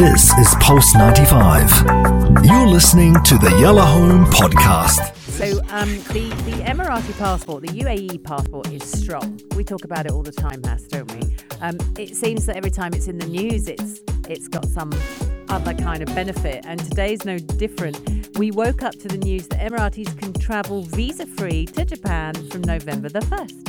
This is Pulse 95. You're listening to the Yellow Home Podcast. So um, the, the Emirati passport, the UAE passport, is strong. We talk about it all the time, Has, don't we? Um, it seems that every time it's in the news, it's it's got some other kind of benefit, and today's no different. We woke up to the news that Emiratis can travel visa-free to Japan from November the first.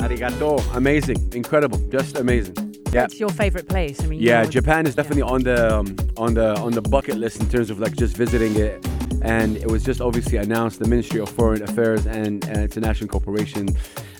Arigato. Amazing. Incredible. Just amazing. Yeah. It's your favorite place. I mean, Yeah. Japan is definitely on the um, on the on the bucket list in terms of like just visiting it. And it was just obviously announced. The Ministry of Foreign Affairs and, and International Cooperation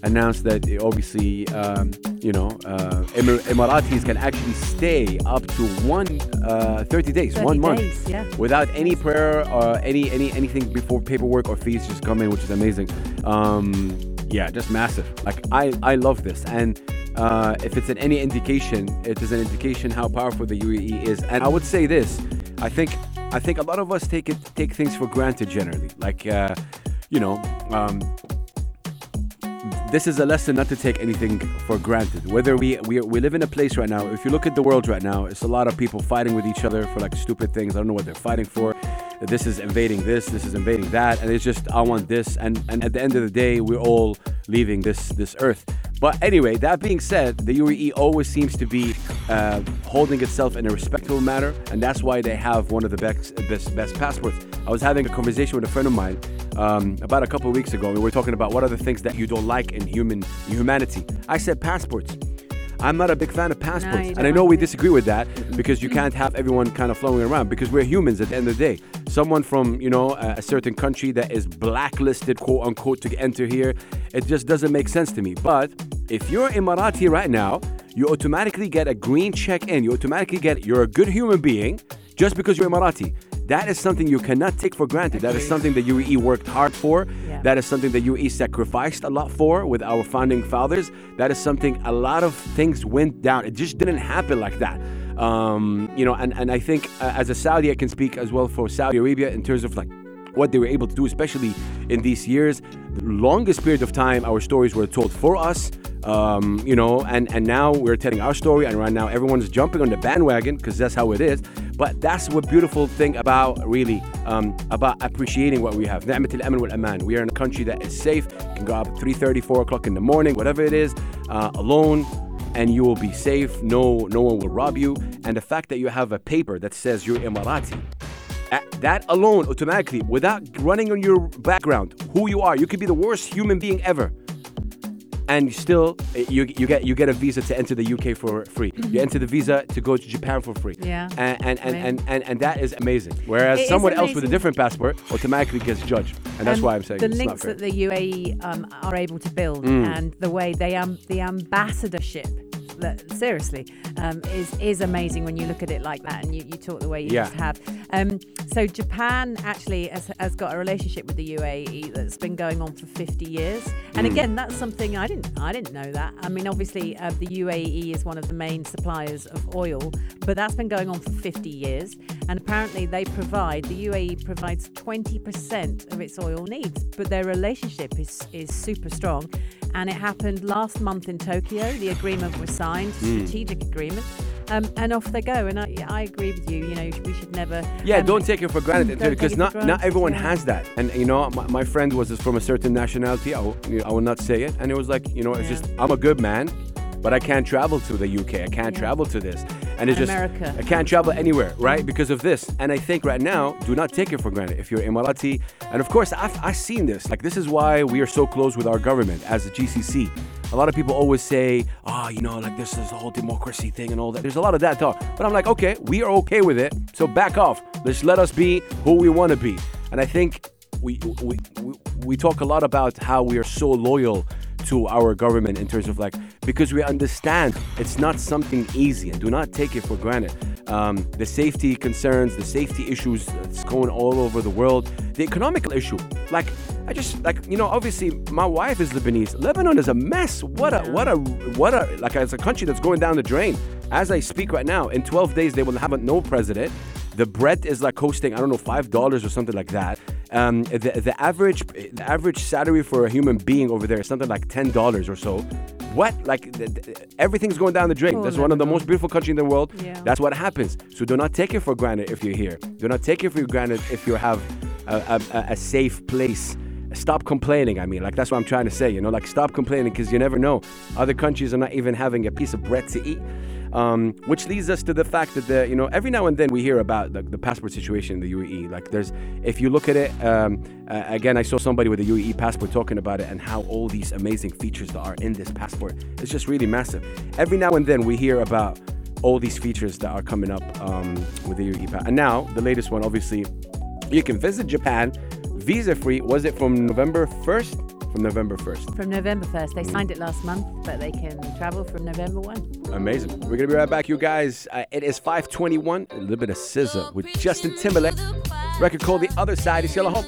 announced that it obviously, um, you know, uh, Emir- Emiratis can actually stay up to one uh, 30 days, 30 one month, days, yeah. without any prayer or any any anything before paperwork or fees just come in, which is amazing. Um, yeah, just massive. Like I I love this and. Uh, if it's an, any indication, it is an indication how powerful the UAE is. And I would say this: I think I think a lot of us take it take things for granted generally. Like uh, you know, um, this is a lesson not to take anything for granted. Whether we, we we live in a place right now, if you look at the world right now, it's a lot of people fighting with each other for like stupid things. I don't know what they're fighting for. This is invading this, this is invading that, and it's just I want this. And and at the end of the day, we're all leaving this this earth. But anyway, that being said, the UAE always seems to be uh, holding itself in a respectable manner, and that's why they have one of the best best, best passports. I was having a conversation with a friend of mine um, about a couple of weeks ago. We were talking about what are the things that you don't like in human humanity. I said passports. I'm not a big fan of passports, you and I know we it. disagree with that because you can't have everyone kind of flowing around because we're humans at the end of the day. Someone from you know a, a certain country that is blacklisted, quote unquote, to enter here, it just doesn't make sense to me. But if you're Emirati right now, you automatically get a green check in. You automatically get you're a good human being just because you're Emirati. That is something you cannot take for granted. That is something that UAE worked hard for. Yeah. That is something that UAE sacrificed a lot for with our founding fathers. That is something a lot of things went down. It just didn't happen like that. Um, you know, and, and I think uh, as a Saudi, I can speak as well for Saudi Arabia in terms of like what they were able to do, especially in these years. The longest period of time, our stories were told for us, um, you know, and, and now we're telling our story, and right now everyone's jumping on the bandwagon because that's how it is. But that's what beautiful thing about really um, about appreciating what we have. We are in a country that is safe. You can go up at 3:30, 4 o'clock in the morning, whatever it is, uh, alone and you will be safe. No, no one will rob you. And the fact that you have a paper that says you're Emirati that alone, automatically, without running on your background, who you are, you could be the worst human being ever, and still eh, you you get you get a visa to enter the UK for free. You enter the visa to go to Japan for free. Yeah. and and and, and, and, and that is amazing. Whereas It someone else with a different passport automatically gets judged, and that's Um, why I'm saying the links that the UAE um, are able to build Mm. and the way they um the ambassadorship. That, seriously, um, is is amazing when you look at it like that, and you, you talk the way you Yeah. just have. Um, so Japan actually has, has got a relationship with the UAE that's been going on for 50 years, and Mm. again, that's something I didn't I didn't know that. I mean, obviously, uh, the UAE is one of the main suppliers of oil, but that's been going on for 50 years, and apparently they provide the UAE provides 20% of its oil needs, but their relationship is is super strong, and it happened last month in Tokyo. The agreement was signed, strategic agreement. Um, and off they go, and I, I agree with you. You know, we should never. Yeah, um, don't take it for granted because not not everyone yeah. has that. And you know, my, my friend was from a certain nationality. I will, I will not say it, and it was like, you know, it's Yeah. just I'm a good man, but I can't travel to the UK. I can't Yeah. travel to this, and it's And just America. I can't travel anywhere, right? Because of this. And I think right now, do not take it for granted. If you're Emirati, and of course, I've I've seen this. Like this is why we are so close with our government as the GCC. A lot of people always say, oh, you know, like this is the whole democracy thing and all that. There's a lot of that talk. But I'm like, okay, we are okay with it. So back off. Let's let us be who we want to be. And I think we, we, we, we talk a lot about how we are so loyal to our government in terms of like, because we understand it's not something easy and do not take it for granted. Um, the safety concerns, the safety issues that's going all over the world, the economical issue. Like, I just like you know, obviously my wife is Lebanese. Lebanon is a mess. What a what a what a like it's a country that's going down the drain. As I speak right now, in 12 days they will have a no president. The bread is like costing I don't know five dollars or something like that. Um, the, the average the average salary for a human being over there is something like ten dollars or so. what? Like th- th- everything's going down the drain. Poor That's one of the most beautiful countries in the world. Yeah. That's what happens. So do not take it for granted if you're here. Do not take it for granted if you have a, a- a safe place. Stop complaining. I mean, like that's what I'm trying to say. You know, like stop complaining because you never know. Other countries are not even having a piece of bread to eat. Um, which leads us to the fact that the you know every now and then we hear about the, the passport situation in the UAE. Like there's if you look at it um, uh, again, I saw somebody with a UAE passport talking about it and how all these amazing features that are in this passport. It's just really massive. Every now and then we hear about all these features that are coming up um, with the UAE. And now the latest one, obviously, you can visit Japan visa free. Was it from November 1st? From November 1st. From November 1st. They signed it last month, but they can travel from November 1. Amazing. We're gonna be right back, you guys. Uh, it is 5:21. A little bit of SZA with Justin Timberlake. Record called "The Other Side." It's Yellow Home.